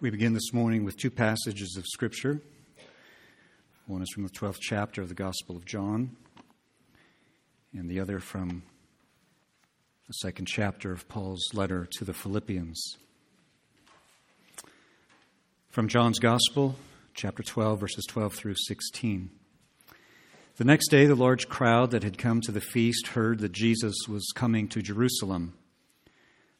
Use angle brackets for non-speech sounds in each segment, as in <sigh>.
We begin this morning with two passages of Scripture. One is from the 12th chapter of the Gospel of John, and the other from the second chapter of Paul's letter to the Philippians. From John's Gospel, chapter 12, verses 12 through 16. The next day, the large crowd that had come to the feast heard that Jesus was coming to Jerusalem.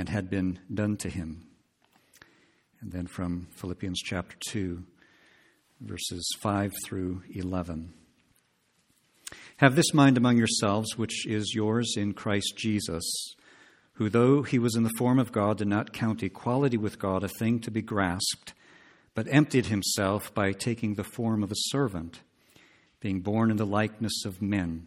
and had been done to him. And then from Philippians chapter 2, verses 5 through 11. Have this mind among yourselves, which is yours in Christ Jesus, who, though he was in the form of God, did not count equality with God a thing to be grasped, but emptied himself by taking the form of a servant, being born in the likeness of men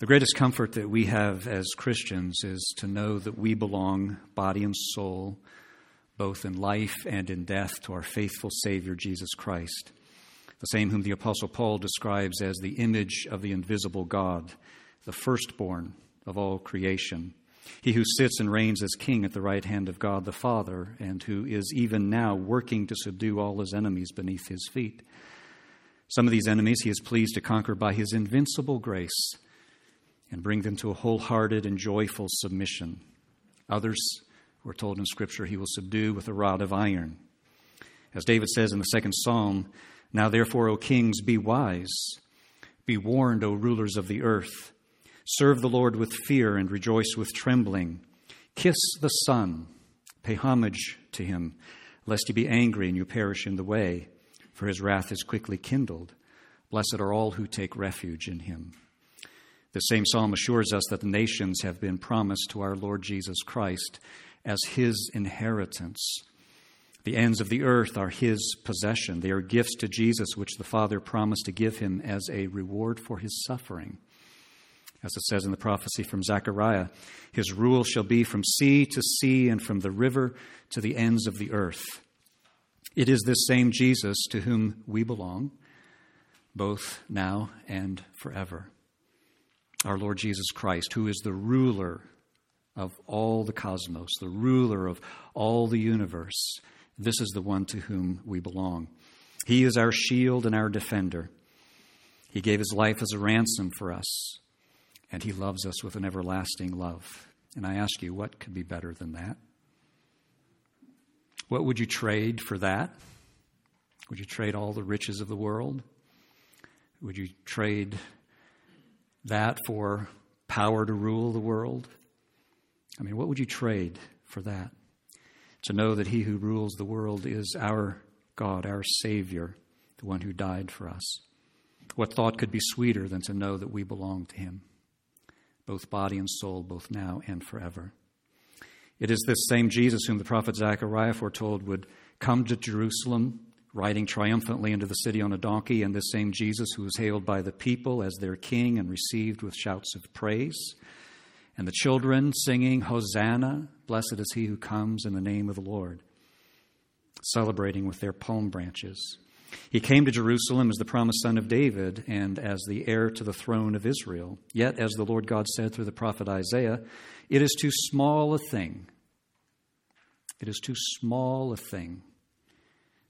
The greatest comfort that we have as Christians is to know that we belong, body and soul, both in life and in death, to our faithful Savior, Jesus Christ, the same whom the Apostle Paul describes as the image of the invisible God, the firstborn of all creation. He who sits and reigns as king at the right hand of God the Father, and who is even now working to subdue all his enemies beneath his feet. Some of these enemies he is pleased to conquer by his invincible grace and bring them to a wholehearted and joyful submission. Others, we're told in Scripture, he will subdue with a rod of iron. As David says in the second psalm, Now therefore, O kings, be wise. Be warned, O rulers of the earth. Serve the Lord with fear and rejoice with trembling. Kiss the Son, pay homage to him, lest he be angry and you perish in the way, for his wrath is quickly kindled. Blessed are all who take refuge in him. The same psalm assures us that the nations have been promised to our Lord Jesus Christ as his inheritance. The ends of the earth are his possession. They are gifts to Jesus, which the Father promised to give him as a reward for his suffering. As it says in the prophecy from Zechariah, his rule shall be from sea to sea and from the river to the ends of the earth. It is this same Jesus to whom we belong, both now and forever our Lord Jesus Christ, who is the ruler of all the cosmos, the ruler of all the universe. This is the one to whom we belong. He is our shield and our defender. He gave his life as a ransom for us, and he loves us with an everlasting love. And I ask you, what could be better than that? What would you trade for that? Would you trade all the riches of the world? Would you trade that for power to rule the world? I mean, what would you trade for that? To know that He who rules the world is our God, our Savior, the one who died for us. What thought could be sweeter than to know that we belong to Him, both body and soul, both now and forever? It is this same Jesus whom the prophet Zechariah foretold would come to Jerusalem riding triumphantly into the city on a donkey, and this same Jesus who was hailed by the people as their king and received with shouts of praise. And the children singing, Hosanna, blessed is he who comes in the name of the Lord, celebrating with their palm branches. He came to Jerusalem as the promised son of David and as the heir to the throne of Israel. Yet, as the Lord God said through the prophet Isaiah, it is too small a thing. It is too small a thing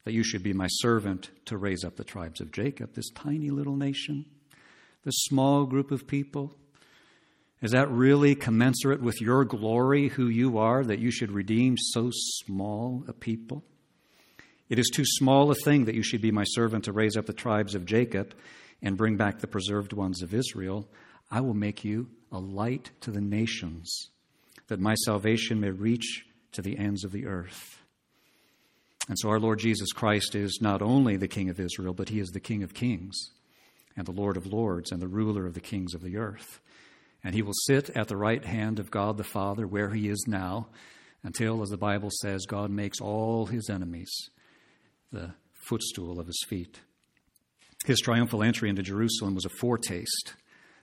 that you should be my servant to raise up the tribes of Jacob, this tiny little nation, this small group of people? Is that really commensurate with your glory, who you are, that you should redeem so small a people? It is too small a thing that you should be my servant to raise up the tribes of Jacob and bring back the preserved ones of Israel. I will make you a light to the nations, that my salvation may reach to the ends of the earth. And so our Lord Jesus Christ is not only the King of Israel, but he is the King of kings and the Lord of lords and the ruler of the kings of the earth. And he will sit at the right hand of God the Father, where he is now, until, as the Bible says, God makes all his enemies the footstool of his feet. His triumphal entry into Jerusalem was a foretaste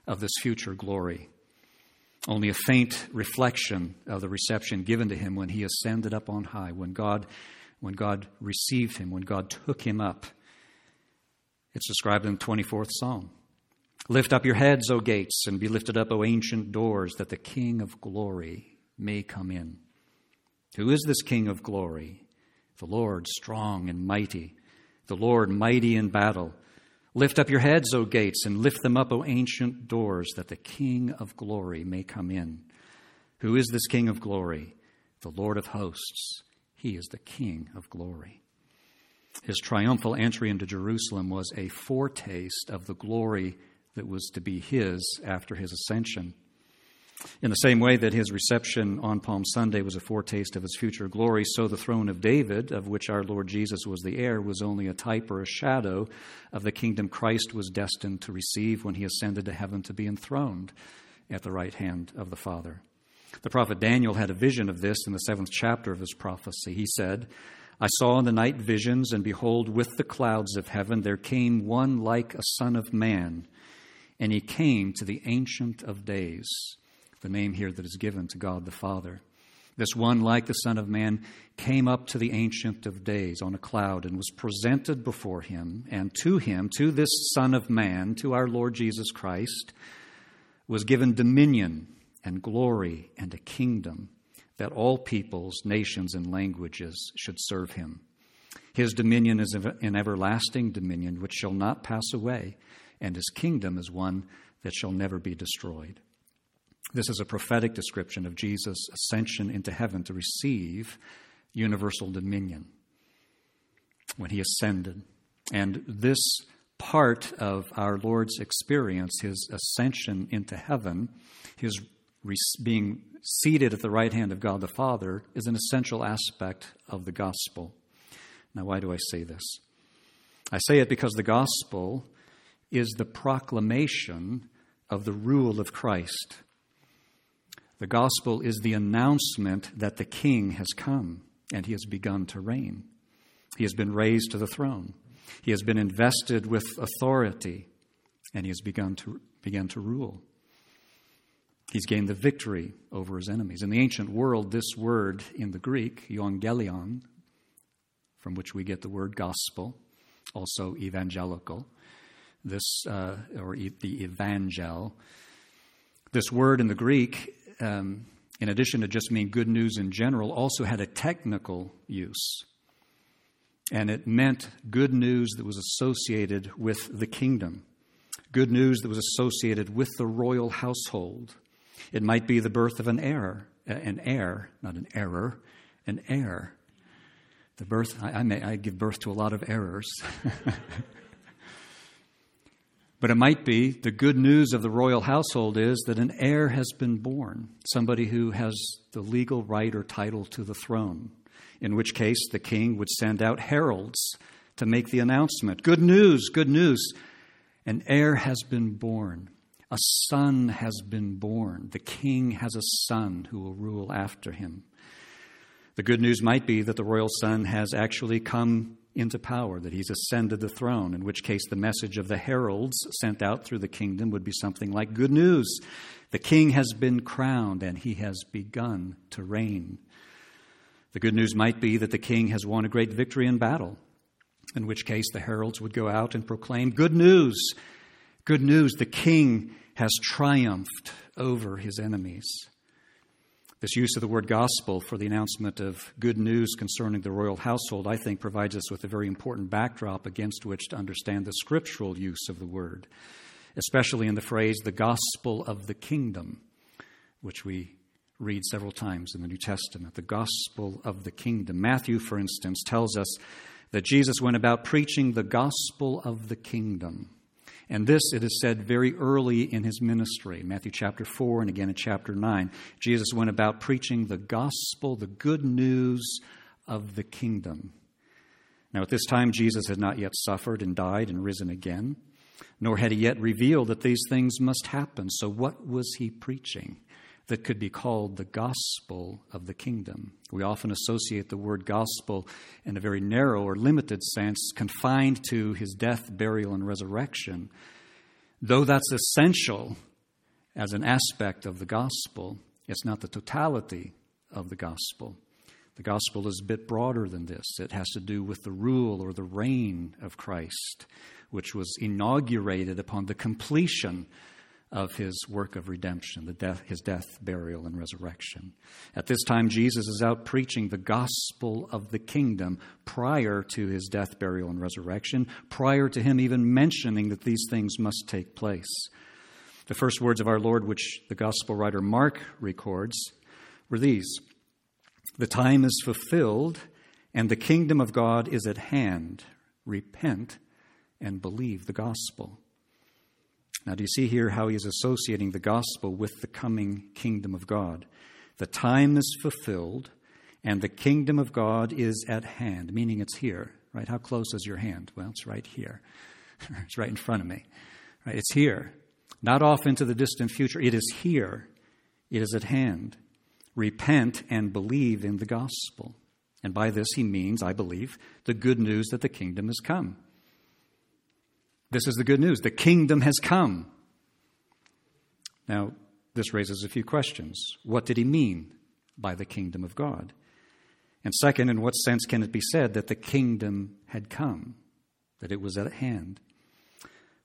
of this future glory, only a faint reflection of the reception given to him when he ascended up on high, when God, when God received him, when God took him up. It's described in the 24th Psalm. Lift up your heads, O gates, and be lifted up, O ancient doors, that the King of glory may come in. Who is this King of glory? The Lord strong and mighty, the Lord mighty in battle. Lift up your heads, O gates, and lift them up, O ancient doors, that the King of glory may come in. Who is this King of glory? The Lord of hosts. He is the King of glory. His triumphal entry into Jerusalem was a foretaste of the glory that was to be his after his ascension. In the same way that his reception on Palm Sunday was a foretaste of his future glory, so the throne of David, of which our Lord Jesus was the heir, was only a type or a shadow of the kingdom Christ was destined to receive when he ascended to heaven to be enthroned at the right hand of the Father. The prophet Daniel had a vision of this in the seventh chapter of his prophecy. He said, I saw in the night visions, and behold, with the clouds of heaven there came one like a son of man, and he came to the Ancient of Days the name here that is given to God the Father. This one, like the Son of Man, came up to the Ancient of Days on a cloud and was presented before him. And to him, to this Son of Man, to our Lord Jesus Christ, was given dominion and glory and a kingdom that all peoples, nations, and languages should serve him. His dominion is an everlasting dominion which shall not pass away, and his kingdom is one that shall never be destroyed. This is a prophetic description of Jesus' ascension into heaven to receive universal dominion when he ascended. And this part of our Lord's experience, his ascension into heaven, his being seated at the right hand of God the Father, is an essential aspect of the gospel. Now, why do I say this? I say it because the gospel is the proclamation of the rule of Christ the gospel is the announcement that the king has come and he has begun to reign. He has been raised to the throne. He has been invested with authority and he has begun to, begun to rule. He's gained the victory over his enemies. In the ancient world, this word in the Greek, euangelion, from which we get the word gospel, also evangelical, this, uh, or e- the evangel, this word in the Greek um, in addition to just meaning good news in general, also had a technical use. And it meant good news that was associated with the kingdom, good news that was associated with the royal household. It might be the birth of an heir, uh, an heir, not an error, an heir. The birth, I, I, may, I give birth to a lot of errors. <laughs> But it might be the good news of the royal household is that an heir has been born, somebody who has the legal right or title to the throne, in which case the king would send out heralds to make the announcement Good news, good news. An heir has been born. A son has been born. The king has a son who will rule after him. The good news might be that the royal son has actually come into power, that he's ascended the throne, in which case the message of the heralds sent out through the kingdom would be something like Good news! The king has been crowned and he has begun to reign. The good news might be that the king has won a great victory in battle, in which case the heralds would go out and proclaim Good news! Good news! The king has triumphed over his enemies. This use of the word gospel for the announcement of good news concerning the royal household, I think, provides us with a very important backdrop against which to understand the scriptural use of the word, especially in the phrase the gospel of the kingdom, which we read several times in the New Testament. The gospel of the kingdom. Matthew, for instance, tells us that Jesus went about preaching the gospel of the kingdom. And this, it is said very early in his ministry, Matthew chapter 4 and again in chapter 9. Jesus went about preaching the gospel, the good news of the kingdom. Now, at this time, Jesus had not yet suffered and died and risen again, nor had he yet revealed that these things must happen. So, what was he preaching? That could be called the gospel of the kingdom. We often associate the word gospel in a very narrow or limited sense, confined to his death, burial, and resurrection. Though that's essential as an aspect of the gospel, it's not the totality of the gospel. The gospel is a bit broader than this. It has to do with the rule or the reign of Christ, which was inaugurated upon the completion of his work of redemption, the death, his death, burial, and resurrection. At this time, Jesus is out preaching the gospel of the kingdom prior to his death, burial, and resurrection, prior to him even mentioning that these things must take place. The first words of our Lord, which the gospel writer Mark records, were these The time is fulfilled, and the kingdom of God is at hand. Repent and believe the gospel. Now, do you see here how he is associating the gospel with the coming kingdom of God? The time is fulfilled, and the kingdom of God is at hand, meaning it's here, right? How close is your hand? Well, it's right here. <laughs> it's right in front of me. Right? It's here. Not off into the distant future. It is here. It is at hand. Repent and believe in the gospel. And by this he means, I believe, the good news that the kingdom has come. This is the good news. The kingdom has come. Now, this raises a few questions. What did he mean by the kingdom of God? And second, in what sense can it be said that the kingdom had come, that it was at hand?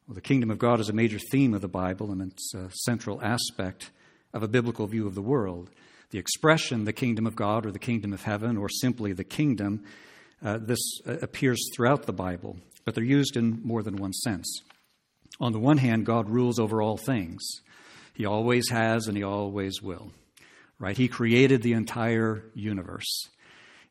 Well, the kingdom of God is a major theme of the Bible, and it's a central aspect of a biblical view of the world. The expression, the kingdom of God or the kingdom of heaven, or simply the kingdom, uh, this uh, appears throughout the Bible but they're used in more than one sense. On the one hand, God rules over all things. He always has and he always will. Right? He created the entire universe.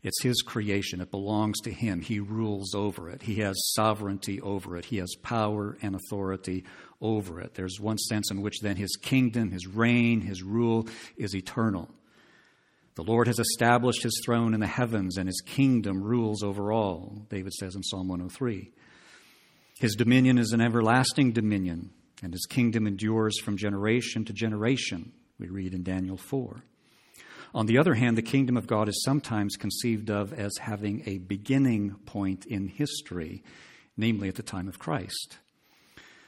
It's his creation. It belongs to him. He rules over it. He has sovereignty over it. He has power and authority over it. There's one sense in which then his kingdom, his reign, his rule is eternal. The Lord has established his throne in the heavens, and his kingdom rules over all, David says in Psalm 103. His dominion is an everlasting dominion, and his kingdom endures from generation to generation, we read in Daniel 4. On the other hand, the kingdom of God is sometimes conceived of as having a beginning point in history, namely at the time of Christ.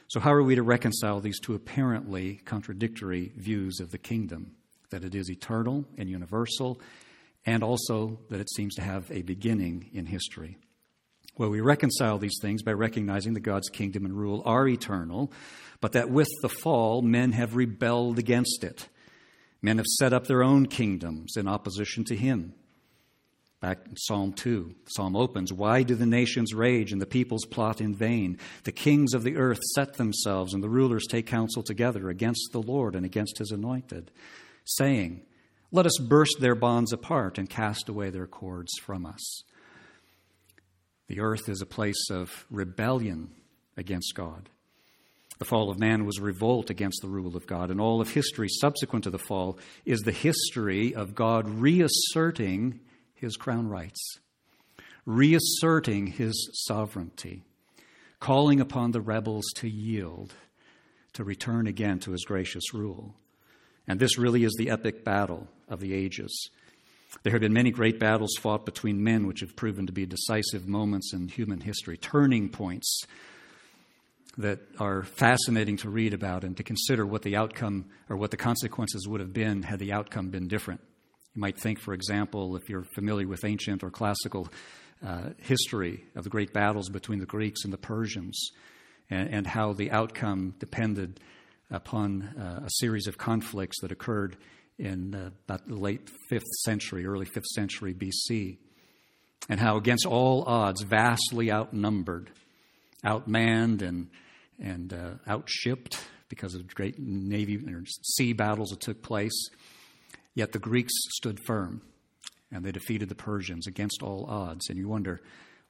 So, how are we to reconcile these two apparently contradictory views of the kingdom? That it is eternal and universal, and also that it seems to have a beginning in history. Well, we reconcile these things by recognizing that God's kingdom and rule are eternal, but that with the fall, men have rebelled against it. Men have set up their own kingdoms in opposition to Him. Back in Psalm 2, the psalm opens Why do the nations rage and the peoples plot in vain? The kings of the earth set themselves, and the rulers take counsel together against the Lord and against His anointed, saying, Let us burst their bonds apart and cast away their cords from us. The earth is a place of rebellion against God. The fall of man was a revolt against the rule of God, and all of history subsequent to the fall is the history of God reasserting his crown rights, reasserting his sovereignty, calling upon the rebels to yield, to return again to his gracious rule. And this really is the epic battle of the ages. There have been many great battles fought between men, which have proven to be decisive moments in human history, turning points that are fascinating to read about and to consider what the outcome or what the consequences would have been had the outcome been different. You might think, for example, if you're familiar with ancient or classical uh, history of the great battles between the Greeks and the Persians, and, and how the outcome depended upon uh, a series of conflicts that occurred in uh, about the late 5th century, early 5th century BC, and how, against all odds, vastly outnumbered, outmanned, and, and uh, outshipped because of great navy sea battles that took place, yet the Greeks stood firm and they defeated the Persians against all odds. And you wonder,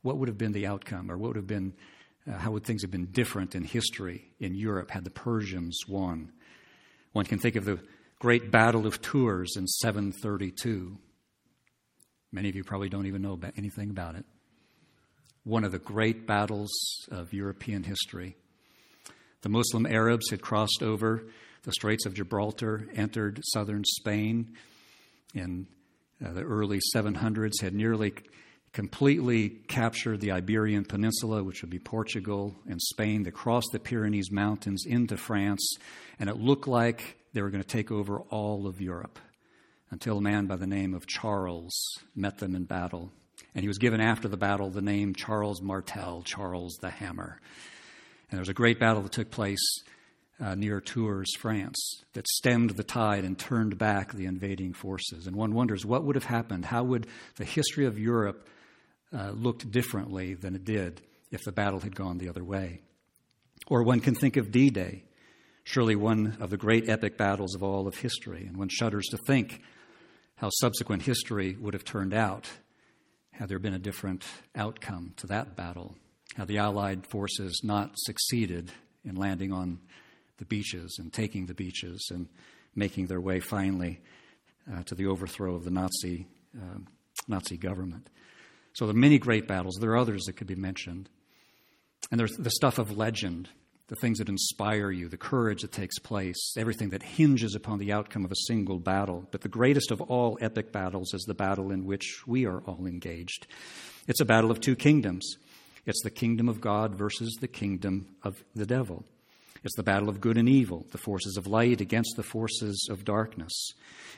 what would have been the outcome, or what would have been, uh, how would things have been different in history in Europe had the Persians won? One can think of the great Battle of Tours in 732. Many of you probably don't even know about anything about it. One of the great battles of European history. The Muslim Arabs had crossed over the Straits of Gibraltar, entered southern Spain in uh, the early 700s, had nearly completely captured the Iberian Peninsula, which would be Portugal and Spain. They crossed the Pyrenees Mountains into France, and it looked like they were going to take over all of Europe until a man by the name of Charles met them in battle. And he was given after the battle the name Charles Martel, Charles the Hammer. And there was a great battle that took place uh, near Tours, France, that stemmed the tide and turned back the invading forces. And one wonders what would have happened? How would the history of Europe uh, looked differently than it did if the battle had gone the other way? Or one can think of D Day, surely one of the great epic battles of all of history. And one shudders to think how subsequent history would have turned out had there been a different outcome to that battle, how the Allied forces not succeeded in landing on the beaches and taking the beaches and making their way finally uh, to the overthrow of the Nazi, uh, Nazi government. So there are many great battles. There are others that could be mentioned. And there's the stuff of legend, the things that inspire you, the courage that takes place, everything that hinges upon the outcome of a single battle. But the greatest of all epic battles is the battle in which we are all engaged. It's a battle of two kingdoms. It's the kingdom of God versus the kingdom of the devil. It's the battle of good and evil, the forces of light against the forces of darkness.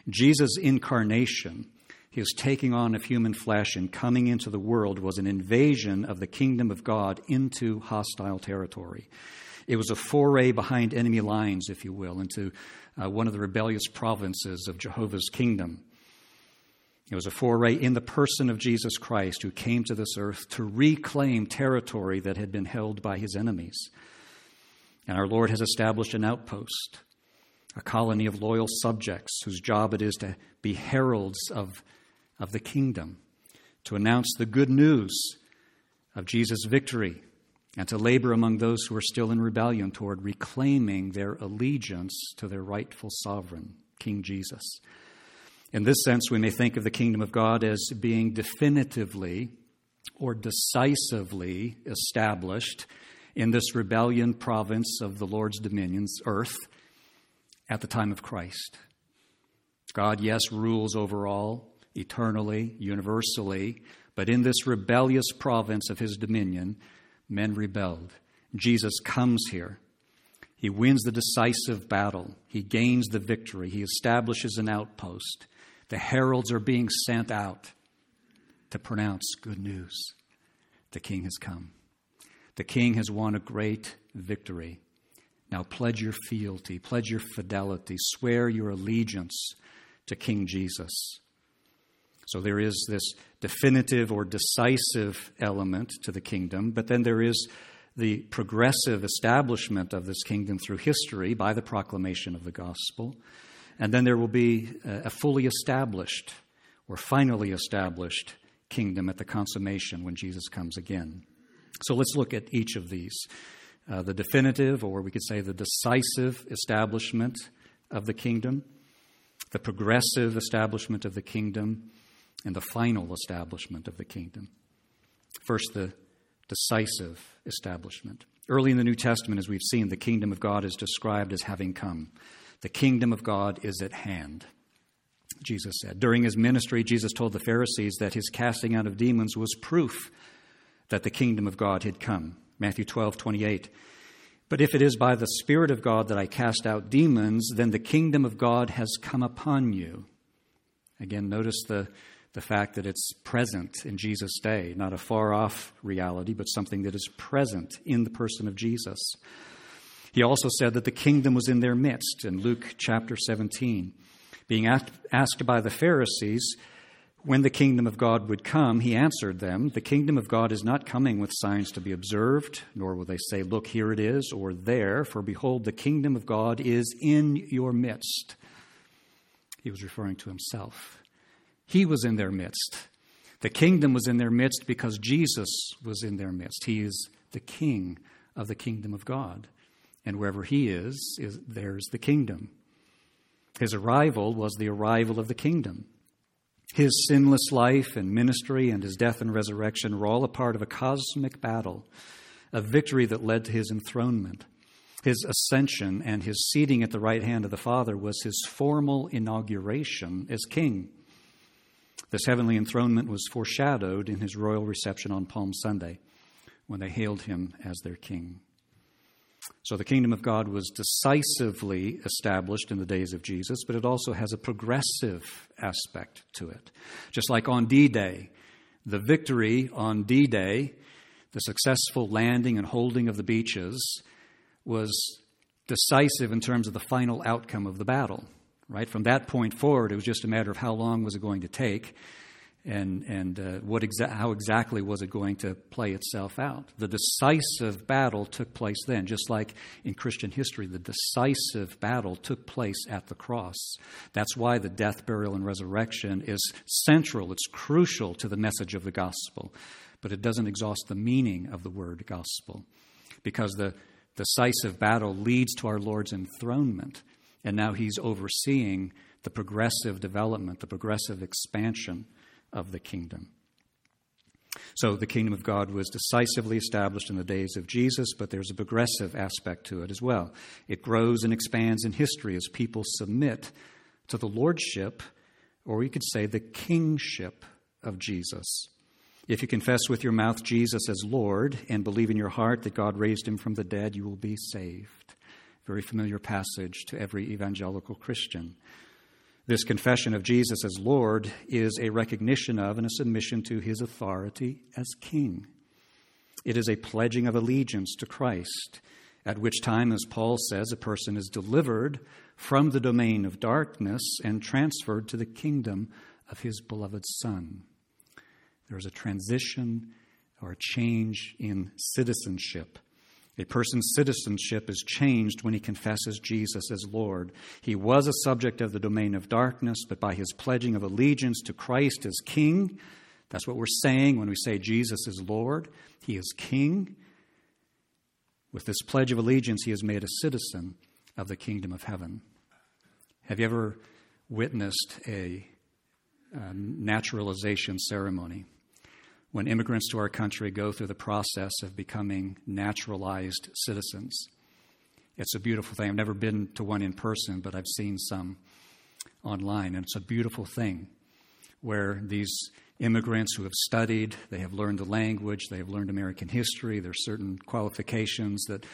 Jesus' incarnation, his taking on of human flesh and coming into the world, was an invasion of the kingdom of God into hostile territory. It was a foray behind enemy lines, if you will, into uh, one of the rebellious provinces of Jehovah's kingdom. It was a foray in the person of Jesus Christ, who came to this earth to reclaim territory that had been held by his enemies. And our Lord has established an outpost, a colony of loyal subjects whose job it is to be heralds of, of the kingdom, to announce the good news of Jesus' victory, and to labor among those who are still in rebellion toward reclaiming their allegiance to their rightful sovereign, King Jesus. In this sense, we may think of the kingdom of God as being definitively or decisively established in this rebellion province of the Lord's dominions, earth, at the time of Christ. God, yes, rules over all, eternally, universally, but in this rebellious province of his dominion, men rebelled. Jesus comes here. He wins the decisive battle. He gains the victory. He establishes an outpost. The heralds are being sent out to pronounce good news. The king has come. The king has won a great victory. Now pledge your fealty, pledge your fidelity, swear your allegiance to King Jesus. So there is this definitive or decisive element to the kingdom, but then there is the progressive establishment of this kingdom through history by the proclamation of the gospel. And then there will be a fully established or finally established kingdom at the consummation when Jesus comes again. So let's look at each of these uh, the definitive, or we could say the decisive establishment of the kingdom, the progressive establishment of the kingdom, and the final establishment of the kingdom. First, the decisive establishment. Early in the New Testament, as we've seen, the kingdom of God is described as having come. The kingdom of God is at hand. Jesus said. During his ministry, Jesus told the Pharisees that his casting out of demons was proof that the kingdom of God had come. Matthew 12, 28. But if it is by the Spirit of God that I cast out demons, then the kingdom of God has come upon you. Again, notice the, the fact that it's present in Jesus' day, not a far off reality, but something that is present in the person of Jesus. He also said that the kingdom was in their midst in Luke chapter 17. Being asked by the Pharisees, when the kingdom of God would come, he answered them, The kingdom of God is not coming with signs to be observed, nor will they say, Look, here it is, or there, for behold, the kingdom of God is in your midst. He was referring to himself. He was in their midst. The kingdom was in their midst because Jesus was in their midst. He is the king of the kingdom of God. And wherever he is, is there's the kingdom. His arrival was the arrival of the kingdom. His sinless life and ministry and his death and resurrection were all a part of a cosmic battle, a victory that led to his enthronement. His ascension and his seating at the right hand of the Father was his formal inauguration as king. This heavenly enthronement was foreshadowed in his royal reception on Palm Sunday when they hailed him as their king. So the kingdom of God was decisively established in the days of Jesus, but it also has a progressive aspect to it. Just like on D Day, the victory on D Day, the successful landing and holding of the beaches, was decisive in terms of the final outcome of the battle. Right from that point forward, it was just a matter of how long was it going to take, and, and uh, what exa- how exactly was it going to play itself out. The decisive battle took place then, just like in Christian history, the decisive battle took place at the cross. That's why the death, burial, and resurrection is central, it's crucial to the message of the gospel. But it doesn't exhaust the meaning of the word gospel, because the decisive battle leads to our Lord's enthronement, and now he's overseeing the progressive development, the progressive expansion of the kingdom. So the kingdom of God was decisively established in the days of Jesus, but there's a progressive aspect to it as well. It grows and expands in history as people submit to the lordship, or you could say the kingship of Jesus. If you confess with your mouth Jesus as Lord and believe in your heart that God raised him from the dead, you will be saved. Very familiar passage to every evangelical Christian. This confession of Jesus as Lord is a recognition of and a submission to his authority as King. It is a pledging of allegiance to Christ, at which time, as Paul says, a person is delivered from the domain of darkness and transferred to the kingdom of his beloved Son. There is a transition or a change in citizenship a person's citizenship is changed when he confesses Jesus as Lord. He was a subject of the domain of darkness, but by his pledging of allegiance to Christ as King, that's what we're saying when we say Jesus is Lord. He is King. With this pledge of allegiance, he is made a citizen of the kingdom of heaven. Have you ever witnessed a, a naturalization ceremony? When immigrants to our country go through the process of becoming naturalized citizens. It's a beautiful thing. I've never been to one in person, but I've seen some online, and it's a beautiful thing where these immigrants who have studied, they have learned the language, they have learned American history, there are certain qualifications that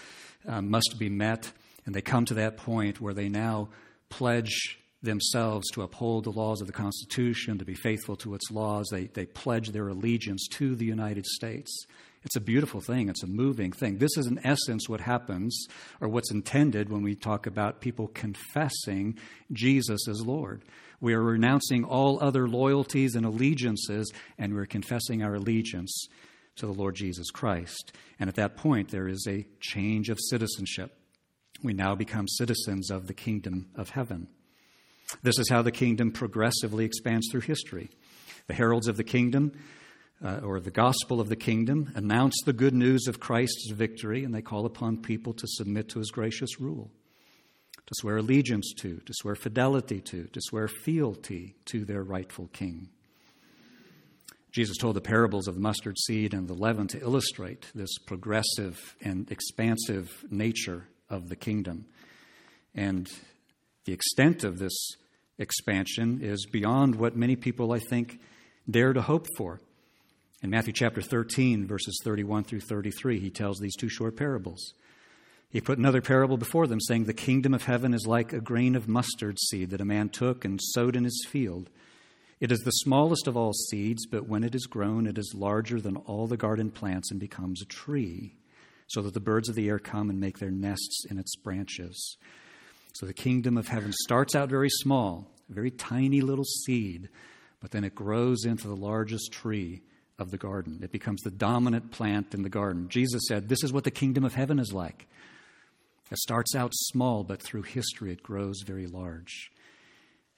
um, must be met, and they come to that point where they now pledge themselves to uphold the laws of the Constitution, to be faithful to its laws. They, they pledge their allegiance to the United States. It's a beautiful thing, it's a moving thing. This is, in essence, what happens, or what's intended when we talk about people confessing Jesus as Lord. We are renouncing all other loyalties and allegiances, and we're confessing our allegiance to the Lord Jesus Christ. And at that point, there is a change of citizenship. We now become citizens of the kingdom of heaven. This is how the kingdom progressively expands through history. The heralds of the kingdom, uh, or the gospel of the kingdom, announce the good news of Christ's victory, and they call upon people to submit to his gracious rule, to swear allegiance to, to swear fidelity to, to swear fealty to their rightful king. Jesus told the parables of the mustard seed and the leaven to illustrate this progressive and expansive nature of the kingdom. And the extent of this expansion is beyond what many people, I think, dare to hope for. In Matthew chapter 13, verses 31 through 33, he tells these two short parables. He put another parable before them, saying, The kingdom of heaven is like a grain of mustard seed that a man took and sowed in his field. It is the smallest of all seeds, but when it is grown, it is larger than all the garden plants and becomes a tree, so that the birds of the air come and make their nests in its branches. So the kingdom of heaven starts out very small, a very tiny little seed, but then it grows into the largest tree of the garden. It becomes the dominant plant in the garden. Jesus said, This is what the kingdom of heaven is like. It starts out small, but through history it grows very large.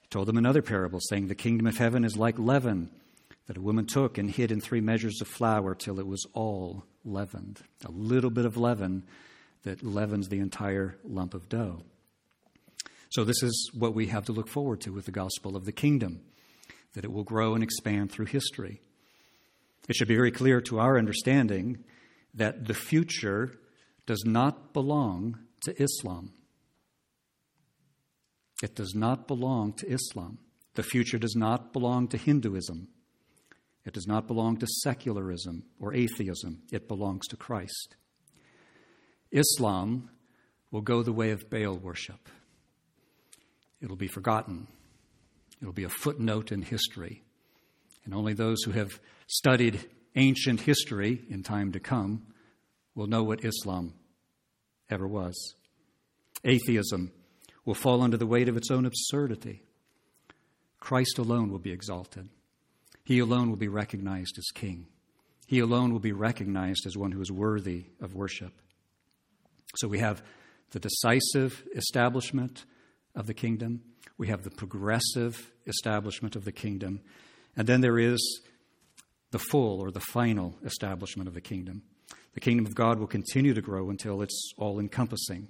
He told them another parable, saying, The kingdom of heaven is like leaven that a woman took and hid in three measures of flour till it was all leavened. A little bit of leaven that leavens the entire lump of dough. So, this is what we have to look forward to with the gospel of the kingdom, that it will grow and expand through history. It should be very clear to our understanding that the future does not belong to Islam. It does not belong to Islam. The future does not belong to Hinduism. It does not belong to secularism or atheism. It belongs to Christ. Islam will go the way of Baal worship. It'll be forgotten. It'll be a footnote in history. And only those who have studied ancient history in time to come will know what Islam ever was. Atheism will fall under the weight of its own absurdity. Christ alone will be exalted. He alone will be recognized as king. He alone will be recognized as one who is worthy of worship. So we have the decisive establishment of the kingdom, we have the progressive establishment of the kingdom, and then there is the full or the final establishment of the kingdom. The kingdom of God will continue to grow until it's all encompassing.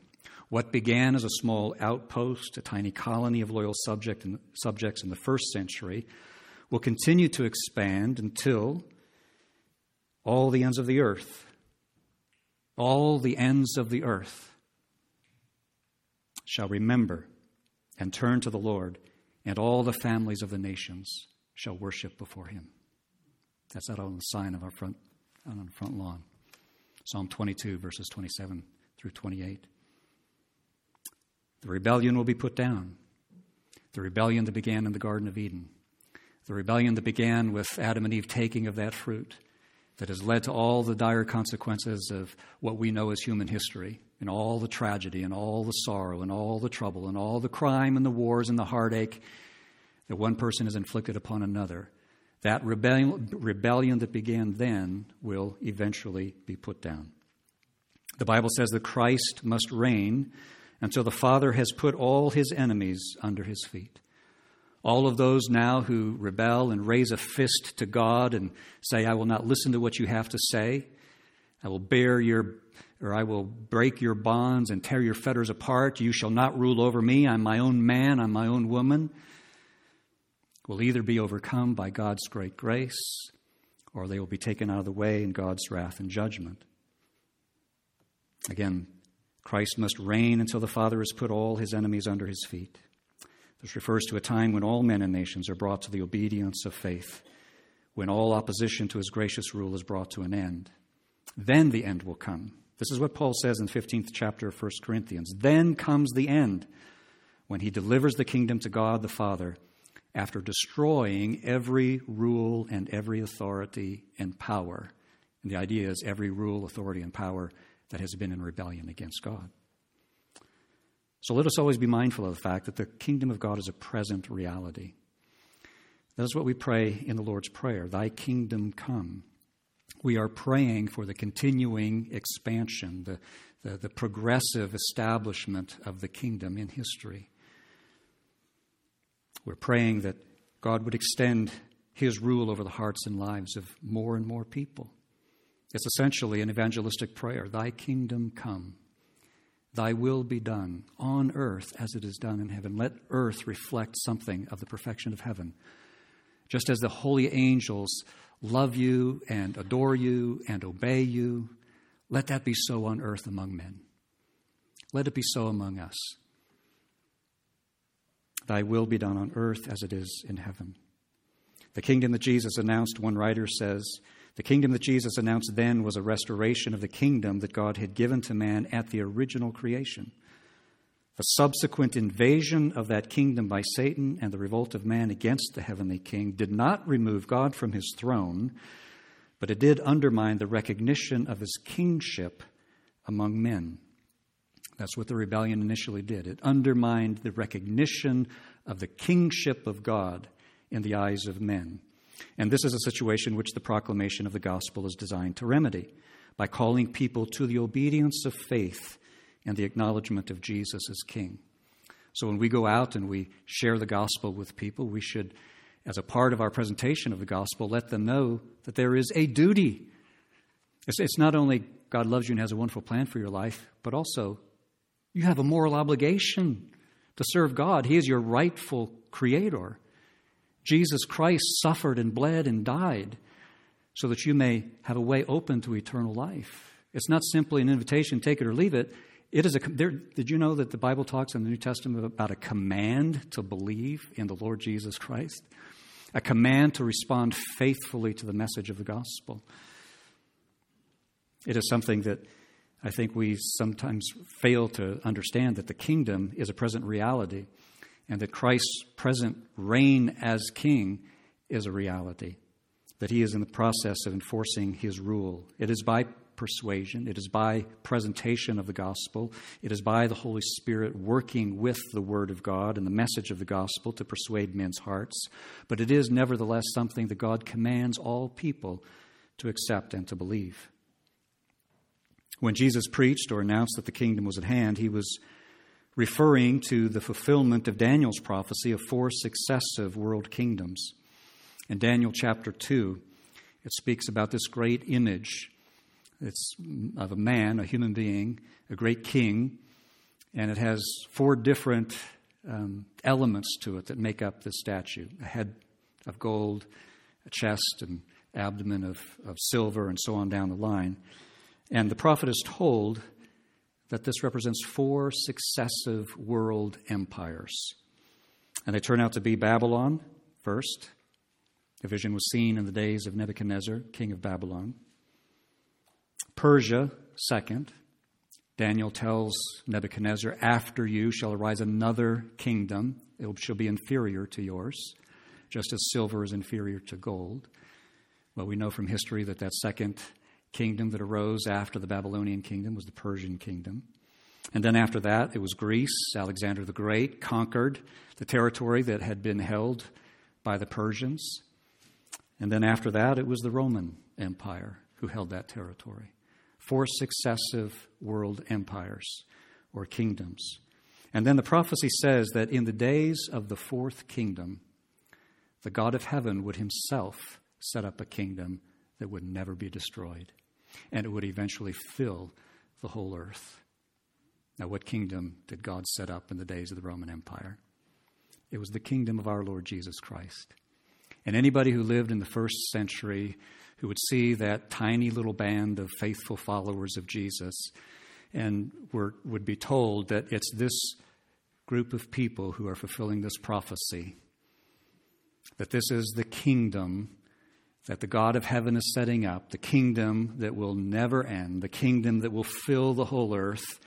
What began as a small outpost, a tiny colony of loyal subject and, subjects in the first century, will continue to expand until all the ends of the earth, all the ends of the earth shall remember and turn to the Lord, and all the families of the nations shall worship before him. That's out on the sign of our front, on the front lawn. Psalm 22, verses 27 through 28. The rebellion will be put down. The rebellion that began in the Garden of Eden. The rebellion that began with Adam and Eve taking of that fruit, that has led to all the dire consequences of what we know as human history, and all the tragedy, and all the sorrow, and all the trouble, and all the crime, and the wars, and the heartache that one person has inflicted upon another. That rebellion, that began then will eventually be put down. The Bible says that Christ must reign until the Father has put all his enemies under his feet. All of those now who rebel and raise a fist to God and say, I will not listen to what you have to say, I will bear your, or I will break your bonds and tear your fetters apart. You shall not rule over me. I'm my own man, I'm my own woman. Will either be overcome by God's great grace or they will be taken out of the way in God's wrath and judgment. Again, Christ must reign until the Father has put all his enemies under his feet. This refers to a time when all men and nations are brought to the obedience of faith, when all opposition to his gracious rule is brought to an end. Then the end will come. This is what Paul says in the 15th chapter of 1 Corinthians. Then comes the end, when he delivers the kingdom to God the Father after destroying every rule and every authority and power. And the idea is every rule, authority, and power that has been in rebellion against God. So let us always be mindful of the fact that the kingdom of God is a present reality. That is what we pray in the Lord's Prayer Thy kingdom come. We are praying for the continuing expansion, the, the, the progressive establishment of the kingdom in history. We're praying that God would extend his rule over the hearts and lives of more and more people. It's essentially an evangelistic prayer Thy kingdom come, Thy will be done on earth as it is done in heaven. Let earth reflect something of the perfection of heaven. Just as the holy angels love you and adore you and obey you, let that be so on earth among men. Let it be so among us. Thy will be done on earth as it is in heaven. The kingdom that Jesus announced, one writer says, the kingdom that Jesus announced then was a restoration of the kingdom that God had given to man at the original creation. The subsequent invasion of that kingdom by Satan and the revolt of man against the heavenly king did not remove God from his throne, but it did undermine the recognition of his kingship among men. That's what the rebellion initially did. It undermined the recognition of the kingship of God in the eyes of men. And this is a situation which the proclamation of the gospel is designed to remedy by calling people to the obedience of faith and the acknowledgement of Jesus as King. So when we go out and we share the gospel with people, we should as a part of our presentation of the gospel, let them know that there is a duty. It's, not only God loves you and has a wonderful plan for your life, but also you have a moral obligation to serve God. He is your rightful creator. Jesus Christ suffered and bled and died so that you may have a way open to eternal life. It's not simply an invitation, take it or leave it. It is a. There, did you know that the Bible talks in the New Testament about a command to believe in the Lord Jesus Christ? A command to respond faithfully to the message of the gospel. It is something that I think we sometimes fail to understand that the kingdom is a present reality and that Christ's present reign as king is a reality, that he is in the process of enforcing his rule. It is by persuasion, it is by presentation of the gospel, it is by the Holy Spirit working with the Word of God and the message of the gospel to persuade men's hearts. But it is nevertheless something that God commands all people to accept and to believe. When Jesus preached or announced that the kingdom was at hand, he was referring to the fulfillment of Daniel's prophecy of four successive world kingdoms. In Daniel chapter 2, it speaks about this great image it's of a man, a human being, a great king, and it has four different um, elements to it that make up the statue a head of gold, a chest and abdomen of, of silver, and so on down the line. And the prophet is told that this represents four successive world empires. And they turn out to be Babylon first. The vision was seen in the days of Nebuchadnezzar, king of Babylon. Persia, second. Daniel tells Nebuchadnezzar, After you shall arise another kingdom. It shall be inferior to yours, just as silver is inferior to gold. Well, we know from history that that second kingdom that arose after the Babylonian kingdom was the Persian kingdom. And then after that, it was Greece. Alexander the Great conquered the territory that had been held by the Persians. And then after that, it was the Roman Empire who held that territory four successive world empires or kingdoms. And then the prophecy says that in the days of the fourth kingdom, the God of heaven would himself set up a kingdom that would never be destroyed, and it would eventually fill the whole earth. Now, what kingdom did God set up in the days of the Roman Empire? It was the kingdom of our Lord Jesus Christ. And anybody who lived in the first century who would see that tiny little band of faithful followers of Jesus and were, would be told that it's this group of people who are fulfilling this prophecy. That this is the kingdom that the God of heaven is setting up, the kingdom that will never end, the kingdom that will fill the whole earth.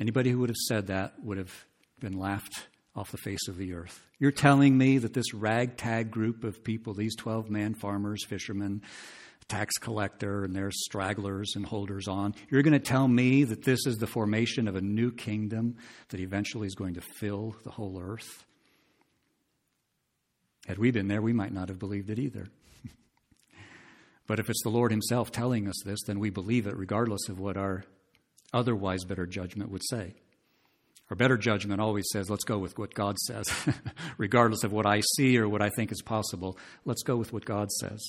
Anybody who would have said that would have been laughed off the face of the earth. You're telling me that this ragtag group of people, these 12 man farmers, fishermen, tax collector, and their stragglers and holders on, you're going to tell me that this is the formation of a new kingdom that eventually is going to fill the whole earth? Had we been there, we might not have believed it either. But if it's the Lord Himself telling us this, then we believe it regardless of what our otherwise better judgment would say. Our better judgment always says, let's go with what God says. <laughs> Regardless of what I see or what I think is possible, let's go with what God says.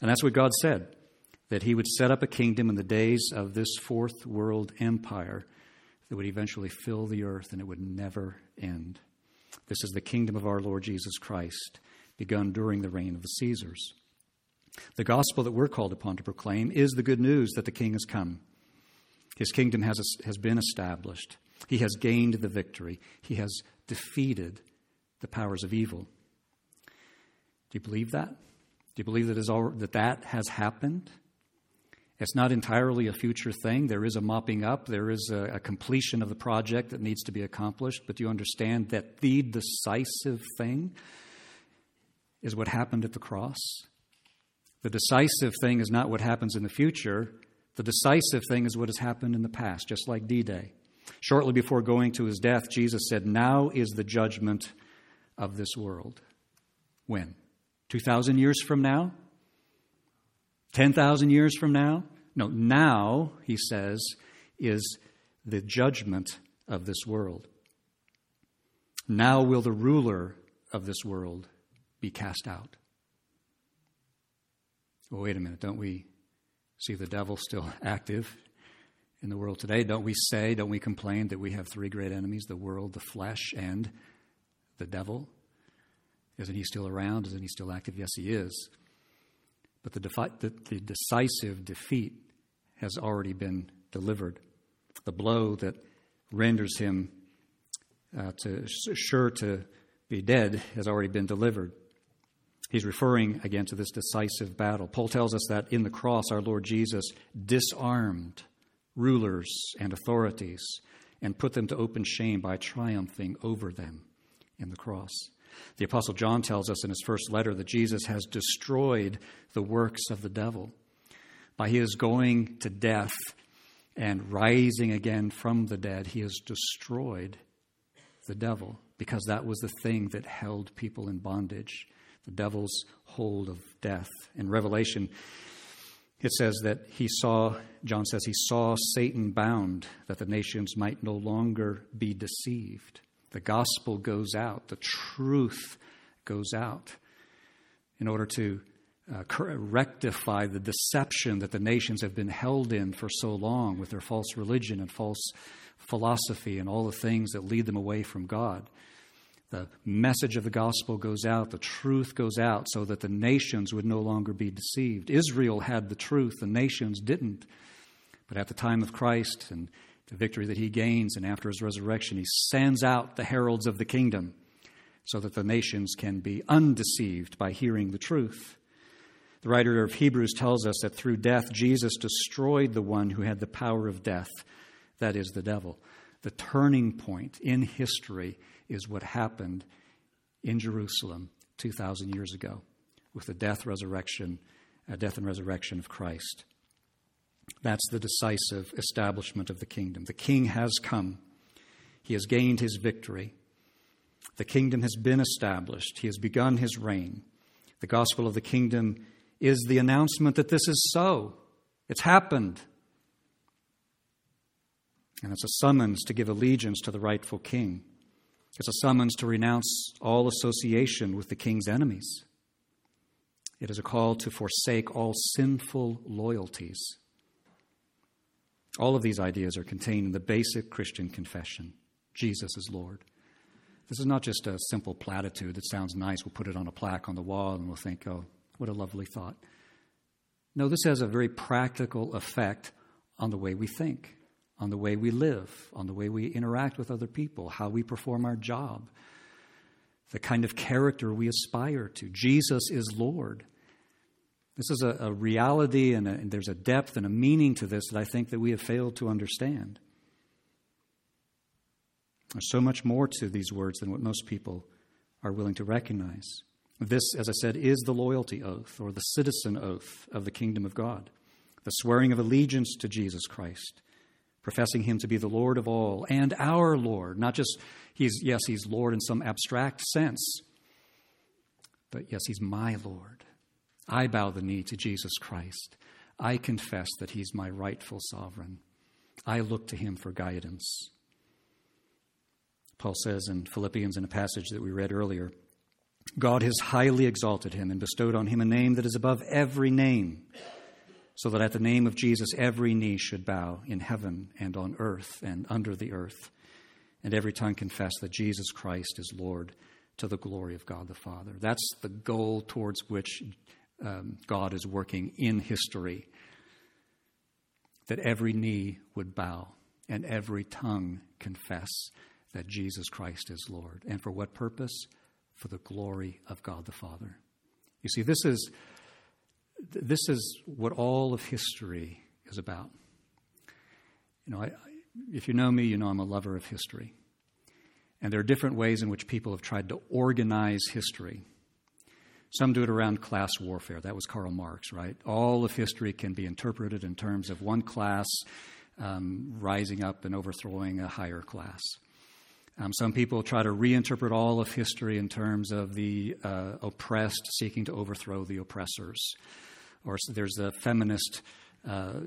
And that's what God said that He would set up a kingdom in the days of this fourth world empire that would eventually fill the earth and it would never end. This is the kingdom of our Lord Jesus Christ, begun during the reign of the Caesars. The gospel that we're called upon to proclaim is the good news that the king has come. His kingdom has, has been established. He has gained the victory. He has defeated the powers of evil. Do you believe that? Do you believe that, all, that that has happened? It's not entirely a future thing. There is a mopping up, there is a, a, completion of the project that needs to be accomplished, but do you understand that the decisive thing is what happened at the cross? The decisive thing is not what happens in the future, the decisive thing is what has happened in the past, just like D Day. Shortly before going to his death, Jesus said, Now is the judgment of this world. When? 2,000 years from now? 10,000 years from now? No, now, he says, is the judgment of this world. Now will the ruler of this world be cast out. Well, wait a minute. Don't we see the devil still <laughs> active in the world today? Don't we say, don't we complain that we have three great enemies the world, the flesh, and the devil? Isn't he still around? Isn't he still active? Yes, he is. But the, defi- the, the decisive defeat has already been delivered. The blow that renders him uh, to, sure to be dead has already been delivered. He's referring again to this decisive battle. Paul tells us that in the cross, our Lord Jesus disarmed rulers and authorities and put them to open shame by triumphing over them in the cross. The Apostle John tells us in his first letter that Jesus has destroyed the works of the devil. By his going to death and rising again from the dead, he has destroyed the devil because that was the thing that held people in bondage the devil's hold of death. In Revelation, it says that he saw, John says, he saw Satan bound, that the nations might no longer be deceived. The gospel goes out, the truth goes out in order to uh, rectify the deception that the nations have been held in for so long with their false religion and false philosophy and all the things that lead them away from God. The message of the gospel goes out, the truth goes out, so that the nations would no longer be deceived. Israel had the truth, the nations didn't. But at the time of Christ and the victory that he gains, and after his resurrection, he sends out the heralds of the kingdom so that the nations can be undeceived by hearing the truth. The writer of Hebrews tells us that through death, Jesus destroyed the one who had the power of death, that is, the devil. The turning point in history is what happened in Jerusalem 2,000 years ago with the death, resurrection, uh, death and resurrection of Christ. That's the decisive establishment of the kingdom. The king has come. He has gained his victory. The kingdom has been established. He has begun his reign. The gospel of the kingdom is the announcement that this is so. It's happened. And it's a summons to give allegiance to the rightful king. It's a summons to renounce all association with the king's enemies. It is a call to forsake all sinful loyalties. All of these ideas are contained in the basic Christian confession Jesus is Lord. This is not just a simple platitude that sounds nice. We'll put it on a plaque on the wall and we'll think, oh, what a lovely thought. No, this has a very practical effect on the way we think on the way we live, on the way we interact with other people, how we perform our job, the kind of character we aspire to. Jesus is Lord. This is a, a reality and, a, and there's a depth and a meaning to this that I think that we have failed to understand. There's so much more to these words than what most people are willing to recognize. This, as I said, is the loyalty oath or the citizen oath of the kingdom of God, the swearing of allegiance to Jesus Christ professing him to be the Lord of all and our Lord. Not just, he's, yes, he's Lord in some abstract sense, but yes, he's my Lord. I bow the knee to Jesus Christ. I confess that he's my rightful sovereign. I look to him for guidance. Paul says in Philippians, in a passage that we read earlier, God has highly exalted him and bestowed on him a name that is above every name so that at the name of Jesus every knee should bow in heaven and on earth and under the earth, and every tongue confess that Jesus Christ is Lord to the glory of God the Father. That's the goal towards which um, God is working in history. That every knee would bow and every tongue confess that Jesus Christ is Lord. And for what purpose? For the glory of God the Father. You see, this is this is what all of history is about. You know, I, if you know me, you know I'm a lover of history. And there are different ways in which people have tried to organize history. Some do it around class warfare. That was Karl Marx, right? All of history can be interpreted in terms of one class um, rising up and overthrowing a higher class. Um, some people try to reinterpret all of history in terms of the uh, oppressed seeking to overthrow the oppressors or there's a feminist uh,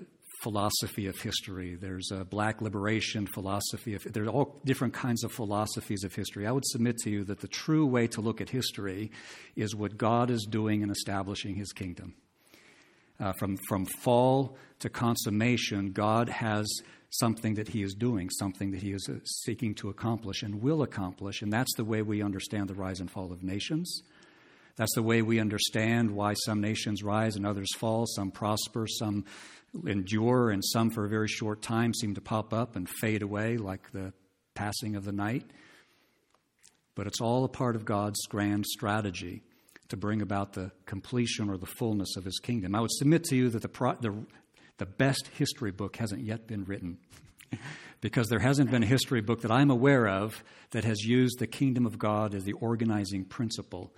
philosophy of history. There's a black liberation philosophy. Of, there's all different kinds of philosophies of history. I would submit to you that the true way to look at history is what God is doing in establishing his kingdom. Uh, from, from fall to consummation, God has something that he is doing, something that he is uh, seeking to accomplish and will accomplish. And that's the way we understand the rise and fall of nations. That's the way we understand why some nations rise and others fall, some prosper, some endure, and some for a very short time seem to pop up and fade away like the passing of the night. But it's all a part of God's grand strategy to bring about the completion or the fullness of his kingdom. I would submit to you that the, pro- the, the best history book hasn't yet been written. <laughs> because there hasn't been a history book that I'm aware of that has used the kingdom of God as the organizing principle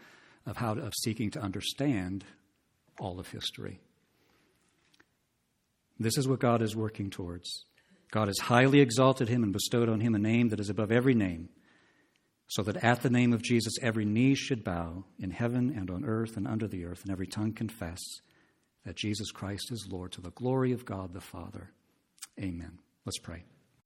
of how to, of seeking to understand all of history. This is what God is working towards. God has highly exalted him and bestowed on him a name that is above every name, so that at the name of Jesus every knee should bow in heaven and on earth and under the earth, and every tongue confess that Jesus Christ is Lord to the glory of God the Father. Amen. Let's pray.